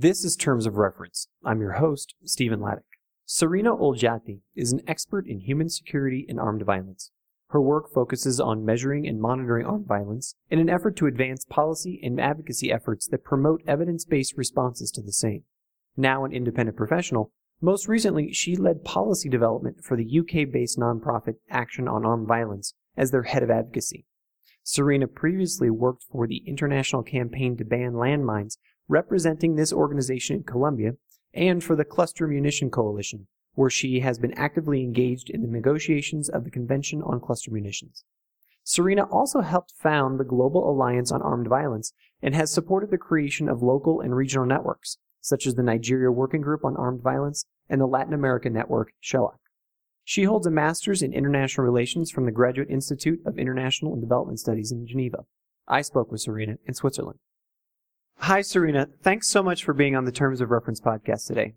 This is Terms of Reference. I'm your host, Stephen Ladek. Serena Olgiati is an expert in human security and armed violence. Her work focuses on measuring and monitoring armed violence in an effort to advance policy and advocacy efforts that promote evidence-based responses to the same. Now an independent professional, most recently she led policy development for the UK-based nonprofit Action on Armed Violence as their head of advocacy. Serena previously worked for the International Campaign to Ban Landmines representing this organization in Colombia, and for the Cluster Munition Coalition, where she has been actively engaged in the negotiations of the Convention on Cluster Munitions. Serena also helped found the Global Alliance on Armed Violence and has supported the creation of local and regional networks, such as the Nigeria Working Group on Armed Violence and the Latin American network, SEHLAC. She holds a master's in international relations from the Graduate Institute of International and Development Studies in Geneva. I spoke with Serena in Switzerland. Hi, Serena. Thanks so much for being on the Terms of Reference podcast today.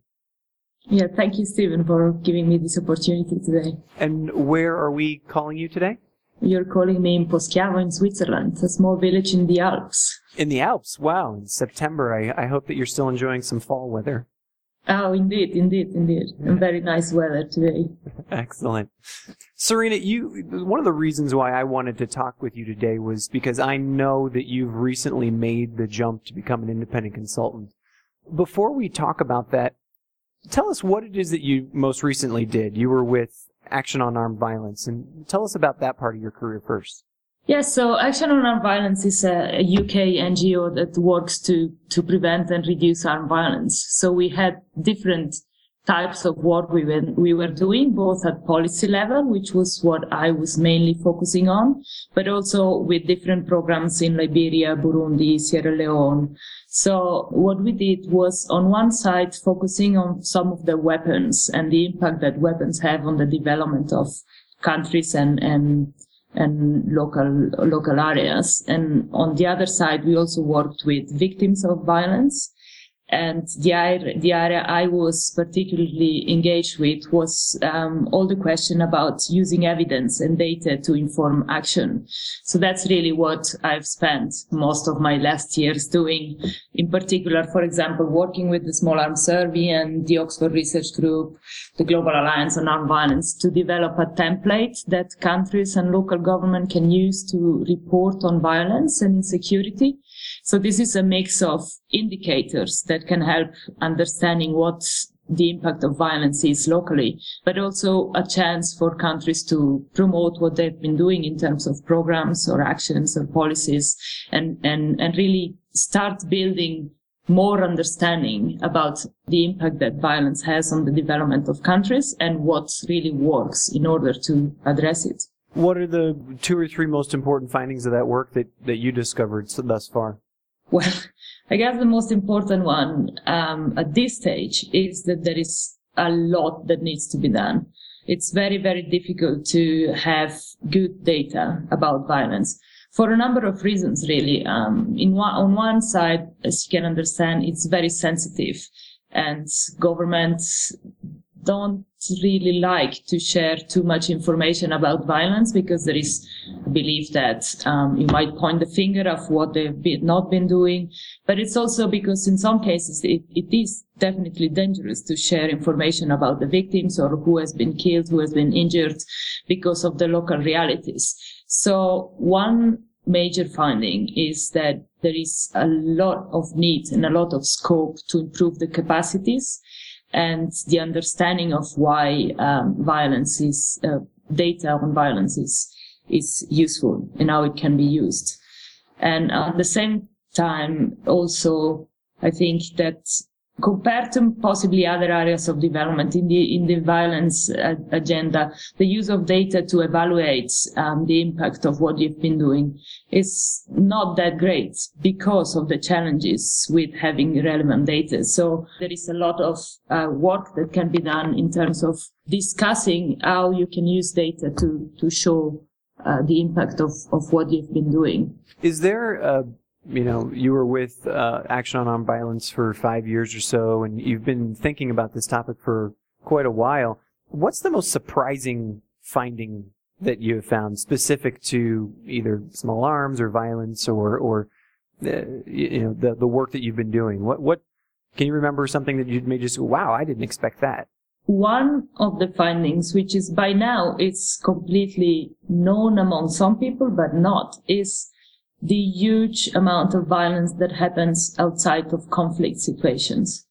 Yeah, thank you, Stephen, for giving me this opportunity today. And where are we calling you today? You're calling me in Poschiavo in Switzerland, a small village in the Alps. In the Alps? Wow, in September. I, I hope that you're still enjoying some fall weather. Oh, indeed, indeed, indeed. Very nice weather today. Excellent. Serena, you, one of the reasons why I wanted to talk with you today was because I know that you've recently made the jump to become an independent consultant. Before we talk about that, tell us what it is that you most recently did. You were with Action on Armed Violence, and tell us about that part of your career first. Yes, so Action on Armed Violence is a, a, UK NGO that works to, to prevent and reduce armed violence. So we had different types of work we were, we were doing, both at policy level, which was what I was mainly focusing on, but also with different programs in Liberia, Burundi, Sierra Leone. So what we did was on one side focusing on some of the weapons and the impact that weapons have on the development of countries and, and and local local areas. And on the other side, we also worked with victims of violence and the area, the area I was particularly engaged with was um, all the question about using evidence and data to inform action. So that's really what I've spent most of my last years doing. In particular, for example, working with the Small Arms Survey and the Oxford Research Group, the Global Alliance on Armed Violence, to develop a template that countries and local government can use to report on violence and insecurity so this is a mix of indicators that can help understanding what the impact of violence is locally, but also a chance for countries to promote what they've been doing in terms of programs or actions or policies and, and, and really start building more understanding about the impact that violence has on the development of countries and what really works in order to address it. What are the two or three most important findings of that work that, that you discovered thus far? Well, I guess the most important one um, at this stage is that there is a lot that needs to be done. It's very, very difficult to have good data about violence for a number of reasons, really. Um, in one, on one side, as you can understand, it's very sensitive and governments don't really like to share too much information about violence because there is belief that um, you might point the finger of what they've been, not been doing. But it's also because in some cases it, it is definitely dangerous to share information about the victims or who has been killed, who has been injured because of the local realities. So one major finding is that there is a lot of need and a lot of scope to improve the capacities and the understanding of why um, violence is uh, data on violence is is useful and how it can be used. And at the same time, also, I think that compared to possibly other areas of development in the in the violence uh, agenda, the use of data to evaluate um, the impact of what you've been doing is not that great because of the challenges with having relevant data. So there is a lot of uh, work that can be done in terms of discussing how you can use data to to show uh, the impact of of what you've been doing. Is there a you know, you were with uh, Action on Armed Violence for five years or so, and you've been thinking about this topic for quite a while. What's the most surprising finding that you have found specific to either small arms or violence or or the, you know the the work that you've been doing? What what Can you remember something that you made just wow, I didn't expect that? One of the findings, which is by now it's completely known among some people, but not, is the huge amount of violence that happens outside of conflict situations.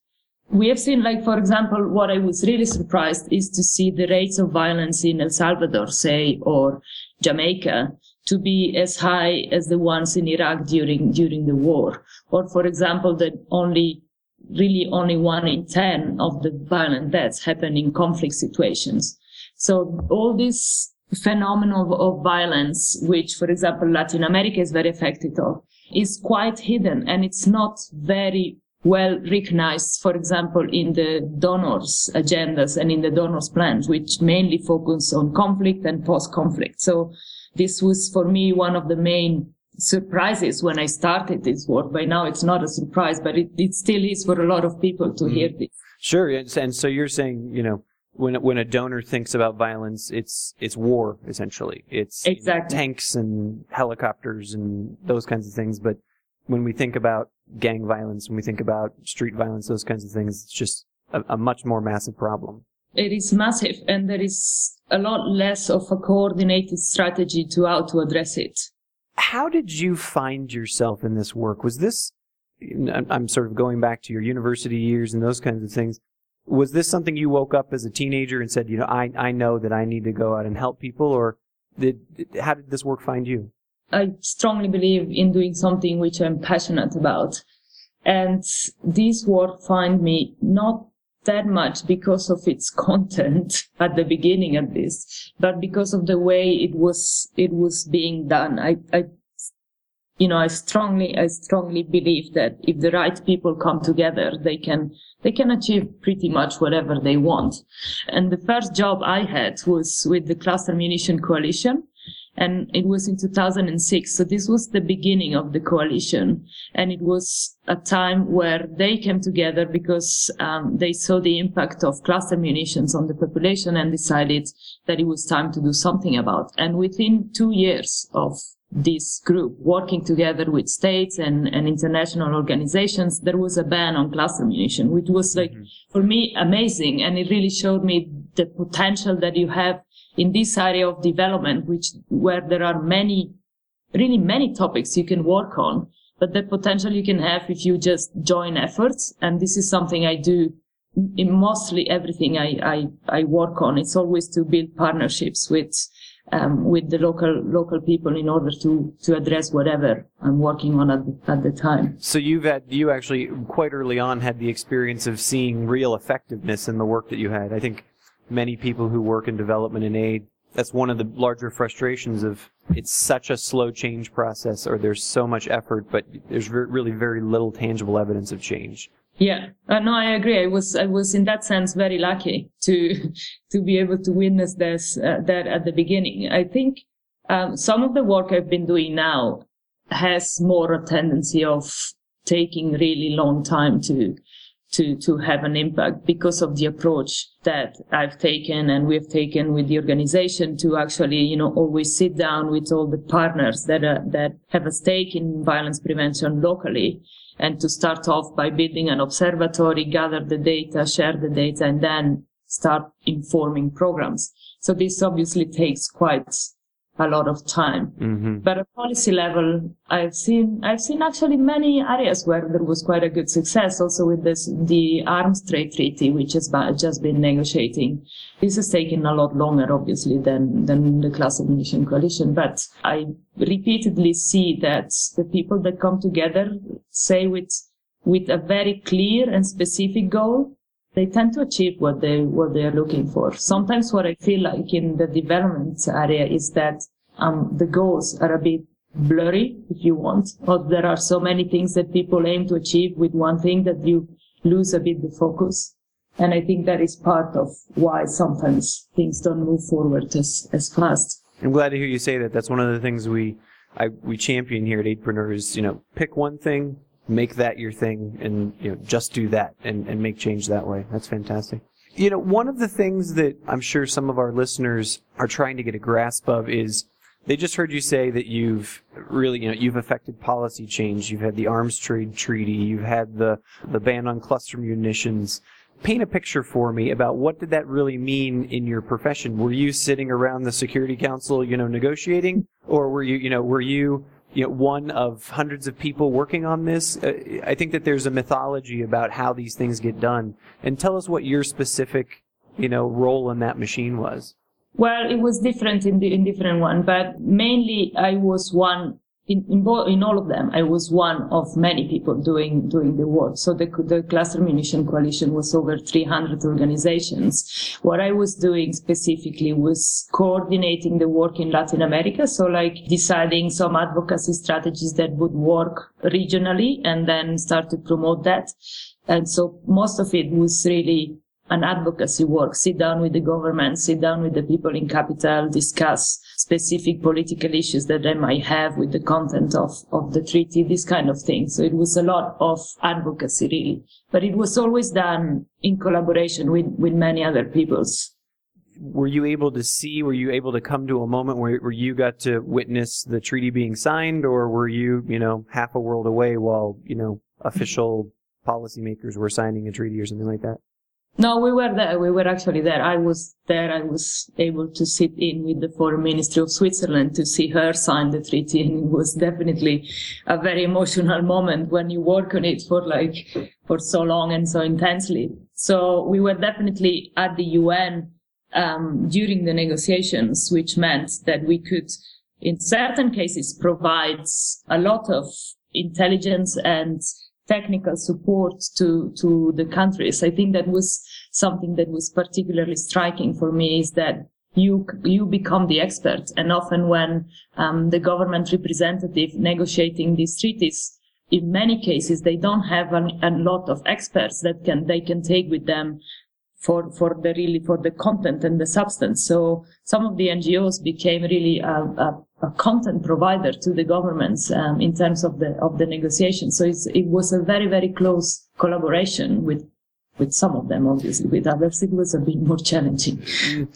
We have seen, like, for example, what I was really surprised is to see the rates of violence in El Salvador, say, or Jamaica, to be as high as the ones in Iraq during, during the war. Or, for example, that only, really only one in 10 of the violent deaths happen in conflict situations. So all this phenomenon of, violence, which, for example, Latin America is very affected of, is quite hidden and it's not very well recognized, for example, in the donors agendas and in the donors plans, which mainly focus on conflict and post-conflict. So this was for me one of the main surprises when I started this work. By now it's not a surprise, but it, it still is for a lot of people to mm. hear this. Sure. And so you're saying, you know, when when a donor thinks about violence, it's it's war essentially. It's exactly. tanks and helicopters and those kinds of things. But when we think about gang violence, when we think about street violence, those kinds of things, it's just a, a much more massive problem. It is massive, and there is a lot less of a coordinated strategy to how to address it. How did you find yourself in this work? Was this I'm sort of going back to your university years and those kinds of things was this something you woke up as a teenager and said, you know, I, I know that I need to go out and help people or did, how did this work find you? I strongly believe in doing something which I'm passionate about. And this work find me not that much because of its content at the beginning at least, but because of the way it was, it was being done. I, I you know, I strongly, I strongly believe that if the right people come together, they can, they can achieve pretty much whatever they want. And the first job I had was with the Cluster Munition Coalition. And it was in 2006. So this was the beginning of the coalition. And it was a time where they came together because um, they saw the impact of cluster munitions on the population and decided that it was time to do something about. And within two years of this group working together with states and, and international organizations, there was a ban on cluster munition, which was like, mm-hmm. for me, amazing. And it really showed me the potential that you have in this area of development, which, where there are many, really many topics you can work on, but the potential you can have if you just join efforts. And this is something I do in mostly everything I, I, I work on. It's always to build partnerships with um, with the local local people in order to to address whatever I'm working on at the, at the time. So you've had you actually quite early on had the experience of seeing real effectiveness in the work that you had. I think many people who work in development and aid that's one of the larger frustrations of it's such a slow change process or there's so much effort but there's really very little tangible evidence of change yeah, uh, no, I agree. I was, I was in that sense very lucky to, to be able to witness this, uh, that at the beginning. I think, um, some of the work I've been doing now has more a tendency of taking really long time to, to, to have an impact because of the approach that I've taken and we've taken with the organization to actually, you know, always sit down with all the partners that, uh, that have a stake in violence prevention locally and to start off by building an observatory, gather the data, share the data, and then start informing programs. So this obviously takes quite a lot of time. Mm-hmm. But at policy level, I've seen, I've seen actually many areas where there was quite a good success also with this, the arms trade treaty, which has just been negotiating. This has taken a lot longer, obviously, than, than the cluster munition coalition. But I repeatedly see that the people that come together say with, with a very clear and specific goal, they tend to achieve what they what they are looking for. Sometimes what I feel like in the development area is that um, the goals are a bit blurry, if you want, or there are so many things that people aim to achieve with one thing that you lose a bit the focus. And I think that is part of why sometimes things don't move forward as, as fast. I'm glad to hear you say that. That's one of the things we I, we champion here at Aidpreneurs. You know, pick one thing, make that your thing and you know just do that and, and make change that way that's fantastic you know one of the things that i'm sure some of our listeners are trying to get a grasp of is They just heard you say that you've really, you know, you've affected policy change. You've had the arms trade treaty. You've had the, the ban on cluster munitions. Paint a picture for me about what did that really mean in your profession? Were you sitting around the Security Council, you know, negotiating, or were you, you know, were you, you know, one of hundreds of people working on this? Uh, I think that there's a mythology about how these things get done. And tell us what your specific, you know, role in that machine was. Well, it was different in the in different one, but mainly I was one in in, bo- in all of them. I was one of many people doing doing the work. So the the Cluster Munition Coalition was over 300 organizations. What I was doing specifically was coordinating the work in Latin America. So like deciding some advocacy strategies that would work regionally, and then start to promote that. And so most of it was really an advocacy work, sit down with the government, sit down with the people in capital, discuss specific political issues that they might have with the content of, of the treaty, this kind of thing. So it was a lot of advocacy really, but it was always done in collaboration with, with many other peoples. Were you able to see, were you able to come to a moment where, where you got to witness the treaty being signed or were you, you know, half a world away while, you know, official policymakers were signing a treaty or something like that? No, we were there. We were actually there. I was there. I was able to sit in with the Foreign Ministry of Switzerland to see her sign the treaty. And it was definitely a very emotional moment when you work on it for like, for so long and so intensely. So we were definitely at the UN, um, during the negotiations, which meant that we could, in certain cases, provide a lot of intelligence and technical support to, to the countries. I think that was something that was particularly striking for me is that you, you become the expert. And often when um, the government representative negotiating these treaties, in many cases, they don't have a, a lot of experts that can, they can take with them for, for the really, for the content and the substance. So some of the NGOs became really a, a, a content provider to the governments um, in terms of the, of the negotiations. So it was a very, very close collaboration with with some of them, obviously. With others, it was a bit more challenging.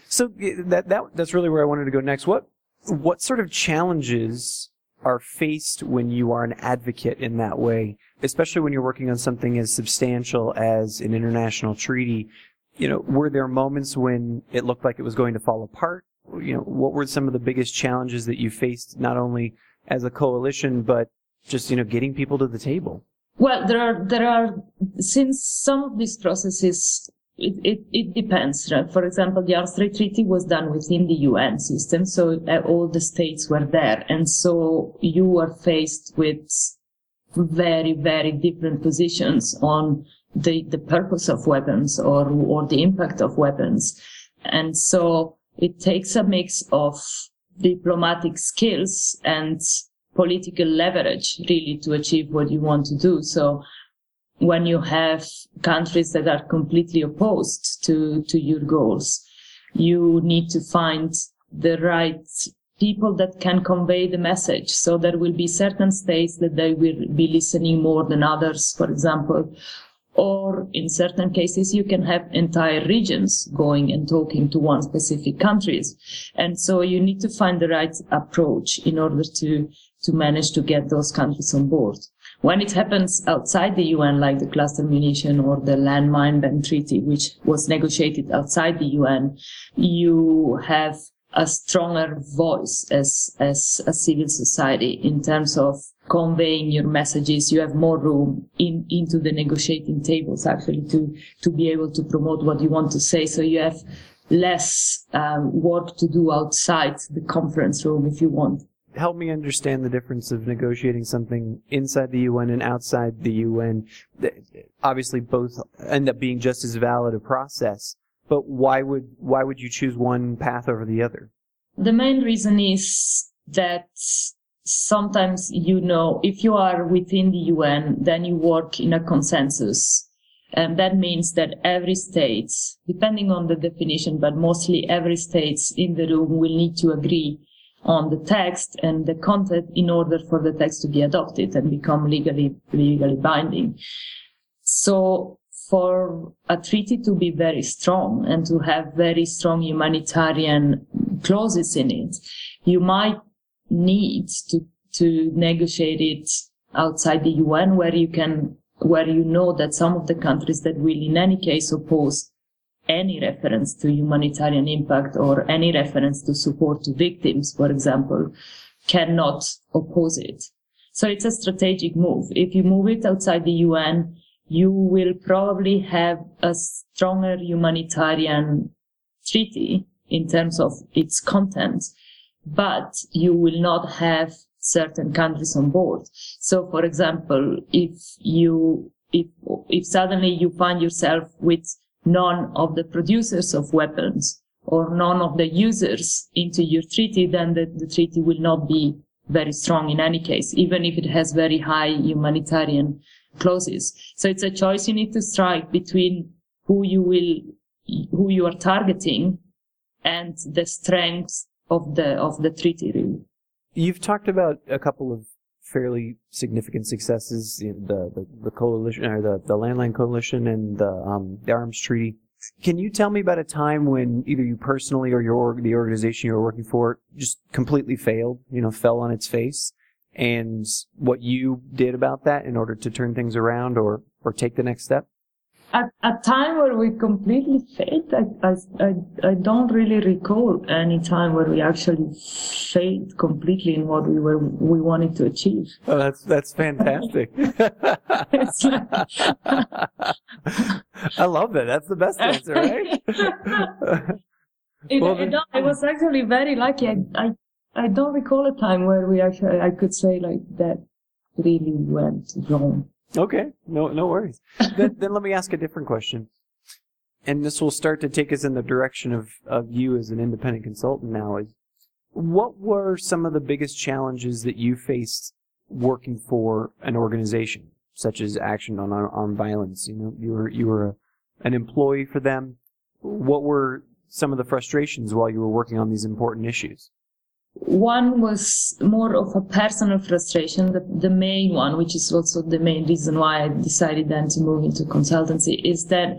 So that, that that's really where I wanted to go next. What what sort of challenges are faced when you are an advocate in that way, especially when you're working on something as substantial as an international treaty? You know, were there moments when it looked like it was going to fall apart? You know, what were some of the biggest challenges that you faced, not only as a coalition, but just you know, getting people to the table? Well, there are there are since some of these processes it, it, it depends. Right? For example, the Trade Treaty was done within the UN system, so uh, all the states were there, and so you were faced with very very different positions on the the purpose of weapons or or the impact of weapons, and so it takes a mix of diplomatic skills and political leverage really to achieve what you want to do. So when you have countries that are completely opposed to, to your goals, you need to find the right people that can convey the message. So there will be certain states that they will be listening more than others, for example. Or in certain cases, you can have entire regions going and talking to one specific countries. And so you need to find the right approach in order to to manage to get those countries on board. When it happens outside the UN, like the cluster munition or the landmine ban treaty, which was negotiated outside the UN, you have a stronger voice as, as a civil society in terms of conveying your messages. You have more room in, into the negotiating tables actually to, to be able to promote what you want to say. So you have less um, work to do outside the conference room if you want help me understand the difference of negotiating something inside the UN and outside the UN. Obviously, both end up being just as valid a process. But why would why would you choose one path over the other? The main reason is that sometimes you know if you are within the UN, then you work in a consensus. And that means that every state, depending on the definition, but mostly every state in the room will need to agree on the text and the content in order for the text to be adopted and become legally legally binding. So for a treaty to be very strong and to have very strong humanitarian clauses in it, you might need to, to negotiate it outside the UN where you can, where you know that some of the countries that will in any case oppose any reference to humanitarian impact or any reference to support to victims, for example, cannot oppose it. So it's a strategic move. If you move it outside the UN, you will probably have a stronger humanitarian treaty in terms of its content, but you will not have certain countries on board. So, for example, if you, if, if suddenly you find yourself with none of the producers of weapons or none of the users into your treaty, then the, the treaty will not be very strong in any case, even if it has very high humanitarian clauses. So it's a choice you need to strike between who you will, who you are targeting and the strength of the, of the treaty really. You've talked about a couple of fairly significant successes in the, the, the coalition or the, the landmine coalition and the, um, the arms treaty. Can you tell me about a time when either you personally or your the organization you were working for just completely failed, you know, fell on its face, and what you did about that in order to turn things around or or take the next step? at a time where we completely failed, I, I, I, don't really recall any time where we actually failed completely in what we were we wanted to achieve. Oh, that's that's fantastic. I love that. That's the best answer, right? it, well, it, I was actually very lucky. I, I I don't recall a time where we actually I could say like that really went wrong. Okay, no, no worries. then, then let me ask a different question, and this will start to take us in the direction of of you as an independent consultant now. Is what were some of the biggest challenges that you faced working for an organization such as Action on Armed Violence? You know, you were you were a, an employee for them. What were some of the frustrations while you were working on these important issues? One was more of a personal frustration. The, the main one, which is also the main reason why I decided then to move into consultancy, is that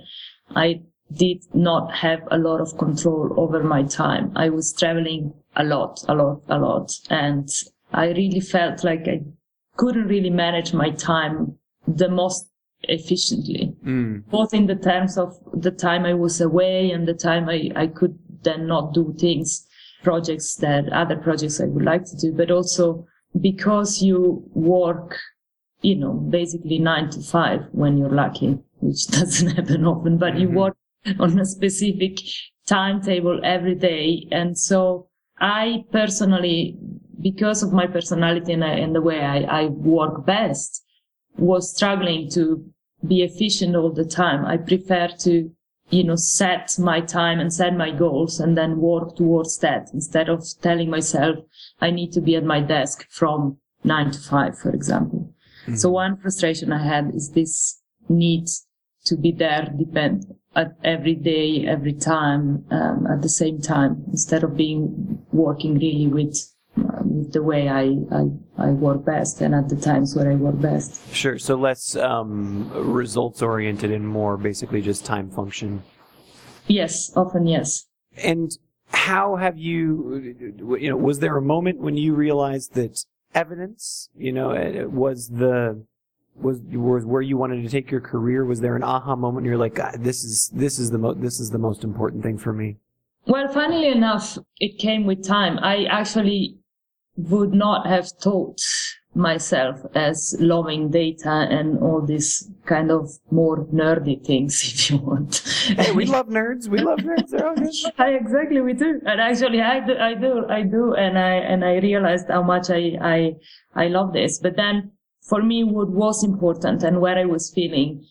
I did not have a lot of control over my time. I was traveling a lot, a lot, a lot. And I really felt like I couldn't really manage my time the most efficiently, mm. both in the terms of the time I was away and the time I, I could then not do things projects that other projects I would like to do, but also because you work, you know, basically nine to five when you're lucky, which doesn't happen often, but mm-hmm. you work on a specific timetable every day. And so I personally, because of my personality and, and the way I, I work best, was struggling to be efficient all the time. I prefer to you know, set my time and set my goals and then work towards that instead of telling myself I need to be at my desk from nine to five, for example. Mm-hmm. So one frustration I had is this need to be there depend at every day, every time, um, at the same time, instead of being working really with with the way I, I, I work best and at the times where I work best. Sure. So less um, results oriented and more basically just time function. Yes, often yes. And how have you, you know, was there a moment when you realized that evidence, you know, uh, was the, was was where you wanted to take your career? Was there an aha moment? You're like, this is this is the mo- this is the most important thing for me. Well, funnily enough, it came with time. I actually would not have thought myself as loving data and all these kind of more nerdy things, if you want. Hey, we love nerds. We love nerds. They're all good. I, exactly, we do. And actually, I do, I do, I do. And I, and I realized how much I, I, I love this. But then for me, what was important and where I was feeling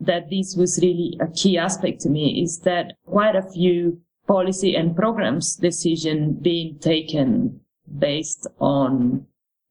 that this was really a key aspect to me is that quite a few policy and programs decision being taken based on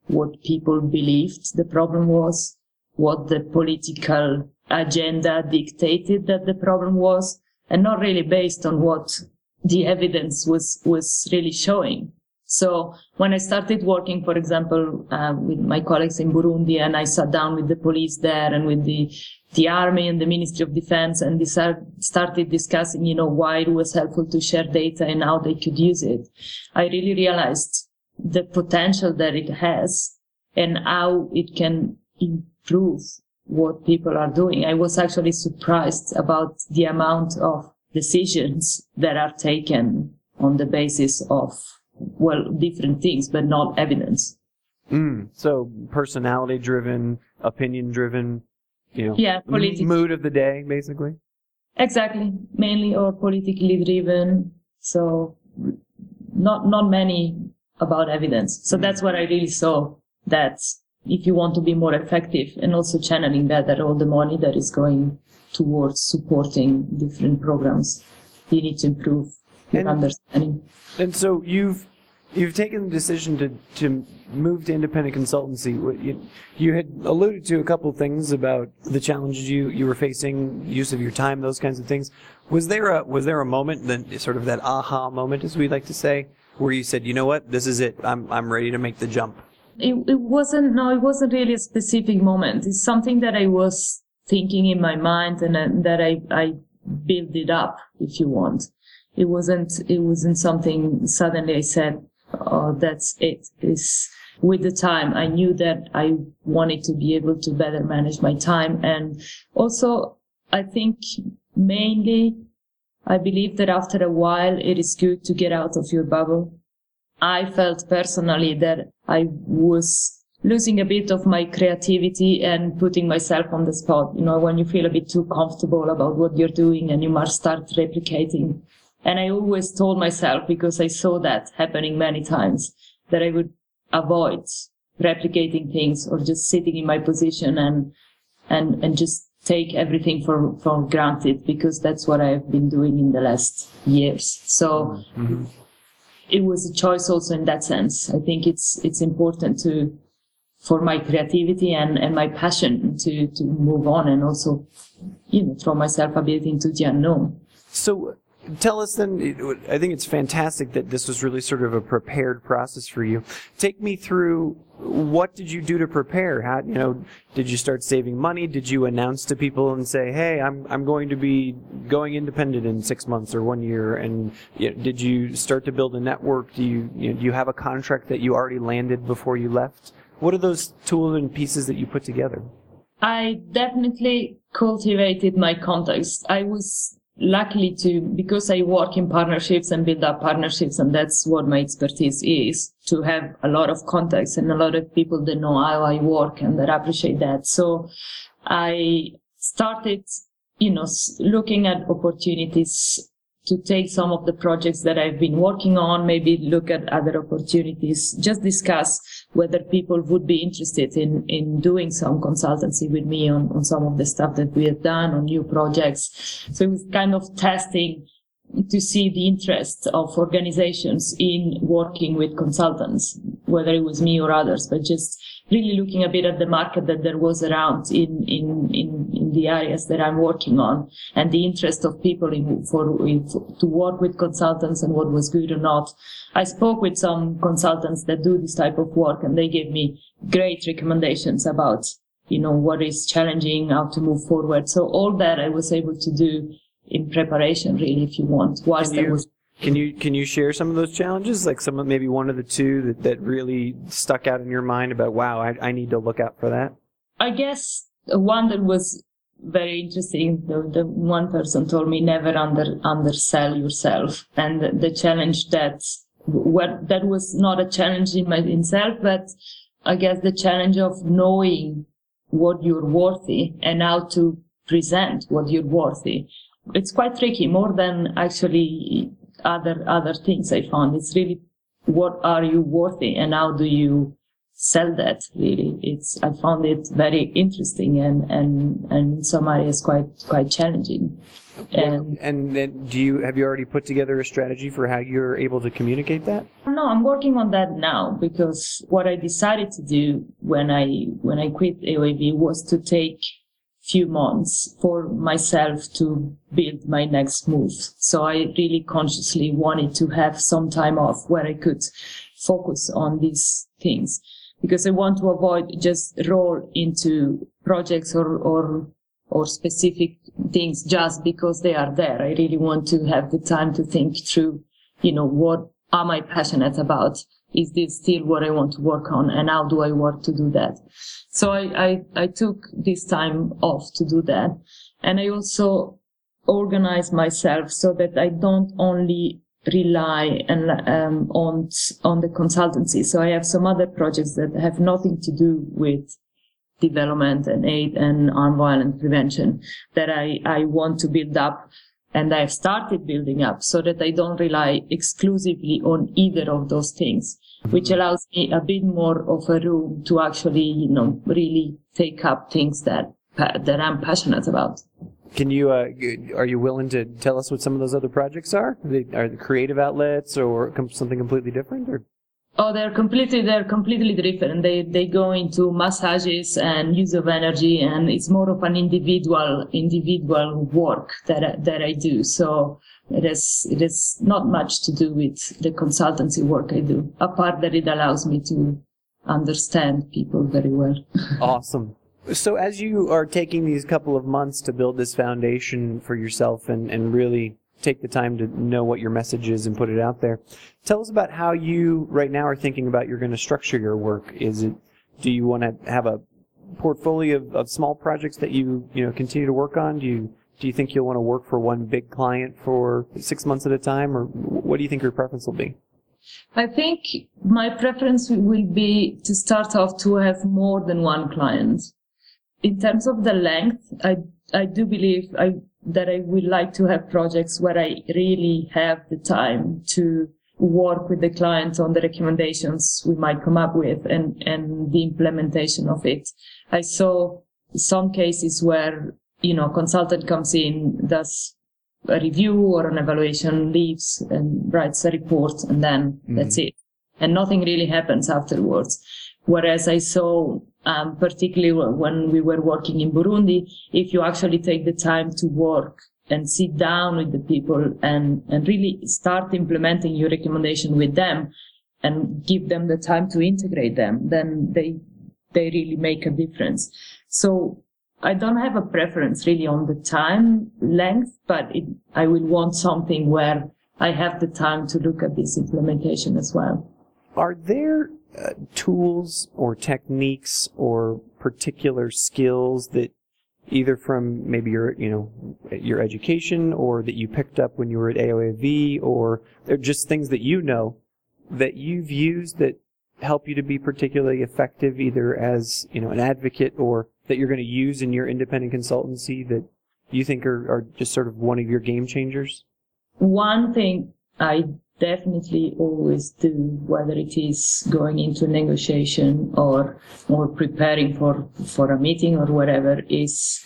what people believed the problem was, what the political agenda dictated that the problem was, and not really based on what the evidence was, was really showing. So when I started working, for example, uh, with my colleagues in Burundi, and I sat down with the police there and with the the army and the Ministry of Defense, and they started discussing, you know, why it was helpful to share data and how they could use it. I really realized the potential that it has and how it can improve what people are doing. I was actually surprised about the amount of decisions that are taken on the basis of, well, different things, but not evidence. Mm, so personality driven, opinion driven, you know, yeah, political. mood of the day, basically. Exactly, mainly or politically driven. So not not many about evidence. So that's what I really saw. That if you want to be more effective and also channeling better all the money that is going towards supporting different programs, you need to improve your And- understanding. And so you've you've taken the decision to, to move to independent consultancy. You, you had alluded to a couple of things about the challenges you, you were facing, use of your time, those kinds of things. Was there a was there a moment, then sort of that aha moment, as we like to say, where you said, you know what, this is it. I'm I'm ready to make the jump. It, it wasn't, no, it wasn't really a specific moment. It's something that I was thinking in my mind and that I, I built it up, if you want. It wasn't, it wasn't something suddenly I said, oh, that's it. It's with the time. I knew that I wanted to be able to better manage my time. And also, I think mainly I believe that after a while, it is good to get out of your bubble. I felt personally that I was losing a bit of my creativity and putting myself on the spot. You know, when you feel a bit too comfortable about what you're doing and you must start replicating. And I always told myself, because I saw that happening many times, that I would avoid replicating things or just sitting in my position and, and, and just take everything for, for granted because that's what I've been doing in the last years. So mm-hmm. it was a choice also in that sense. I think it's it's important to for my creativity and, and my passion to, to move on and also, you know, throw myself a bit into the unknown. So tell us then, I think it's fantastic that this was really sort of a prepared process for you. Take me through what did you do to prepare? How, you know, did you start saving money? Did you announce to people and say, "Hey, I'm I'm going to be going independent in 6 months or 1 year?" And you know, did you start to build a network? Do you, you know, do you have a contract that you already landed before you left? What are those tools and pieces that you put together? I definitely cultivated my contacts. I was luckily to, because I work in partnerships and build up partnerships, and that's what my expertise is, to have a lot of contacts and a lot of people that know how I work and that appreciate that. So I started, you know, looking at opportunities to take some of the projects that I've been working on, maybe look at other opportunities, just discuss whether people would be interested in, in doing some consultancy with me on, on some of the stuff that we have done on new projects. So it was kind of testing to see the interest of organizations in working with consultants, whether it was me or others, but just really looking a bit at the market that there was around in, in, in, in the areas that I'm working on and the interest of people in, for, in, to work with consultants and what was good or not. I spoke with some consultants that do this type of work and they gave me great recommendations about, you know, what is challenging, how to move forward. So all that I was able to do in preparation, really, if you want, whilst I you- was Can you can you share some of those challenges? Like some of maybe one of the two that, that really stuck out in your mind about wow, I, I need to look out for that. I guess one that was very interesting. The, the one person told me never under undersell yourself, and the, the challenge that what that was not a challenge in my in self, but I guess the challenge of knowing what you're worthy and how to present what you're worthy. It's quite tricky, more than actually other other things I found. It's really what are you worthy and how do you sell that really. It's i found it very interesting and and and in some areas quite quite challenging. And And then do you have you already put together a strategy for how you're able to communicate that? no i'm working on that now because what i decided to do when i when i quit AOAV was to take few months for myself to build my next move. So i really consciously wanted to have some time off where i could focus on these things because I want to avoid just roll into projects or, or, or specific things just because they are there. I really want to have the time to think through, you know, what am I passionate about? Is this still what I want to work on? And how do I work to do that? So I, I, I took this time off to do that. And I also organize myself so that I don't only rely and um, on on the consultancy. So I have some other projects that have nothing to do with development and aid and armed violence prevention that I, I want to build up and I've started building up so that I don't rely exclusively on either of those things, which mm-hmm. allows me a bit more of a room to actually, you know, really take up things that that I'm passionate about. Can you uh, are you willing to tell us what some of those other projects are? Are they, are creative outlets or something completely different? Or Oh, they're completely they're completely different. They they go into massages and use of energy, and it's more of an individual individual work that I, that I do. So it is it is not much to do with the consultancy work I do, apart that it allows me to understand people very well. awesome. So as you are taking these couple of months to build this foundation for yourself and, and really take the time to know what your message is and put it out there. Tell us about how you right now are thinking about you're going to structure your work. Is it do you want to have a portfolio of, of small projects that you you know continue to work on? Do you do you think you'll want to work for one big client for six months at a time, or what do you think your preference will be? I think my preference will be to start off to have more than one client. In terms of the length, I I do believe I that I would like to have projects where I really have the time to work with the client on the recommendations we might come up with and, and the implementation of it. I saw some cases where, you know, consultant comes in, does a review or an evaluation, leaves and writes a report and then mm-hmm. that's it. And nothing really happens afterwards. Whereas I saw um, particularly when we were working in Burundi, if you actually take the time to work and sit down with the people and, and really start implementing your recommendation with them and give them the time to integrate them, then they, they really make a difference. So I don't have a preference really on the time length, but it, I will want something where I have the time to look at this implementation as well. Are there tools or techniques or particular skills that either from maybe your you know your education or that you picked up when you were at AOAV or they're just things that you know that you've used that help you to be particularly effective either as you know an advocate or that you're going to use in your independent consultancy that you think are, are just sort of one of your game changers? One thing i definitely always do, whether it is going into negotiation or or preparing for for a meeting or whatever, is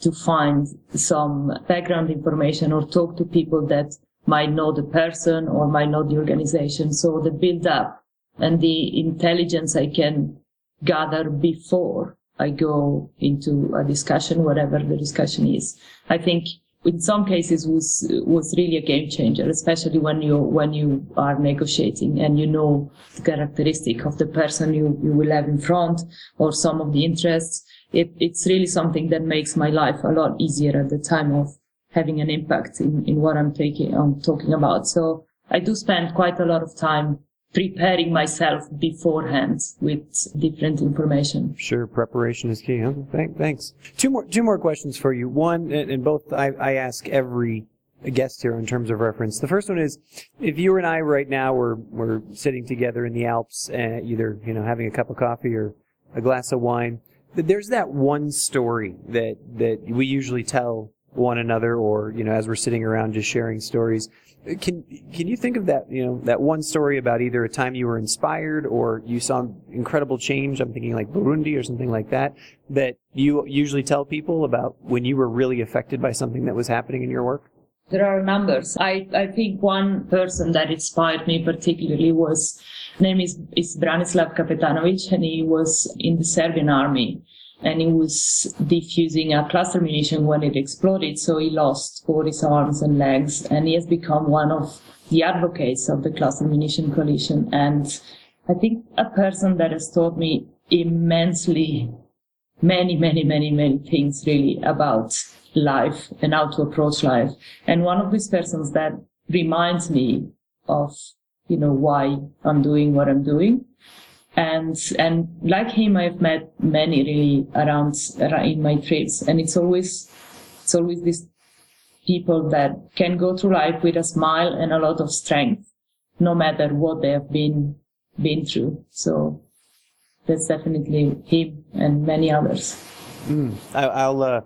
to find some background information or talk to people that might know the person or might know the organization. So the build up and the intelligence I can gather before I go into a discussion, whatever the discussion is. I think in some cases was was really a game changer, especially when you when you are negotiating and you know the characteristic of the person you, you will have in front or some of the interests. It, it's really something that makes my life a lot easier at the time of having an impact in, in what I'm taking I'm talking about. So I do spend quite a lot of time preparing myself beforehand with different information. Sure, preparation is key. Huh? Thanks. Two more, two more questions for you. One, and both I, I ask every guest here in terms of reference. The first one is, if you and I right now were were sitting together in the Alps, uh, either you know having a cup of coffee or a glass of wine, there's that one story that that we usually tell one another, or you know as we're sitting around just sharing stories can can you think of that you know that one story about either a time you were inspired or you saw incredible change? I'm thinking like Burundi or something like that. That you usually tell people about when you were really affected by something that was happening in your work. There are numbers. I, I think one person that inspired me particularly was name is, is Branislav Kapetanovic and he was in the Serbian army and he was defusing a cluster munition when it exploded. So he lost all his arms and legs, and he has become one of the advocates of the cluster munition coalition. And I think a person that has taught me immensely many, many, many, many things really about life and how to approach life. And one of these persons that reminds me of you know, why I'm doing what I'm doing. And, and like him, I've met many really around, in my trips. And it's always, it's always these people that can go through life with a smile and a lot of strength, no matter what they have been, been through. So that's definitely him and many others. Mm, I, will uh,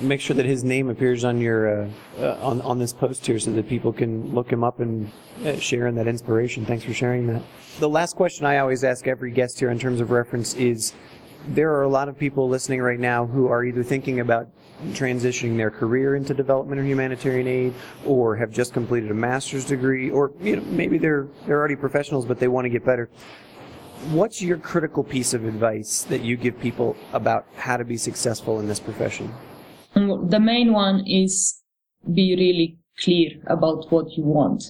make sure that his name appears on your uh, uh, on on this post here, so that people can look him up and uh, share in that inspiration. Thanks for sharing that. The last question I always ask every guest here in terms of reference is: there are a lot of people listening right now who are either thinking about transitioning their career into development or humanitarian aid, or have just completed a master's degree, or you know maybe they're they're already professionals but they want to get better what's your critical piece of advice that you give people about how to be successful in this profession? The main one is be really clear about what you want.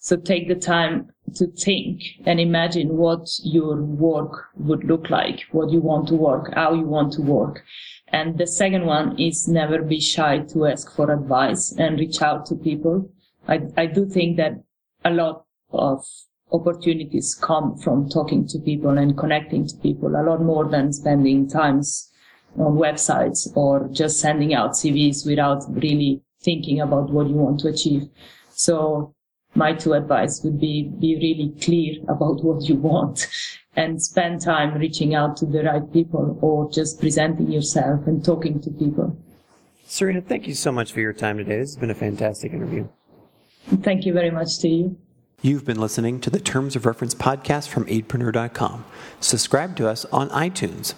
So take the time to think and imagine what your work would look like, what you want to work, how you want to work. And the second one is never be shy to ask for advice and reach out to people. I, I do think that a lot of opportunities come from talking to people and connecting to people a lot more than spending times on websites or just sending out CVs without really thinking about what you want to achieve. So my two advice would be be really clear about what you want and spend time reaching out to the right people or just presenting yourself and talking to people. Serena, thank you so much for your time today. This has been a fantastic interview. Thank you very much to you. You've been listening to the Terms of Reference podcast from aidpreneur.com. Subscribe to us on iTunes.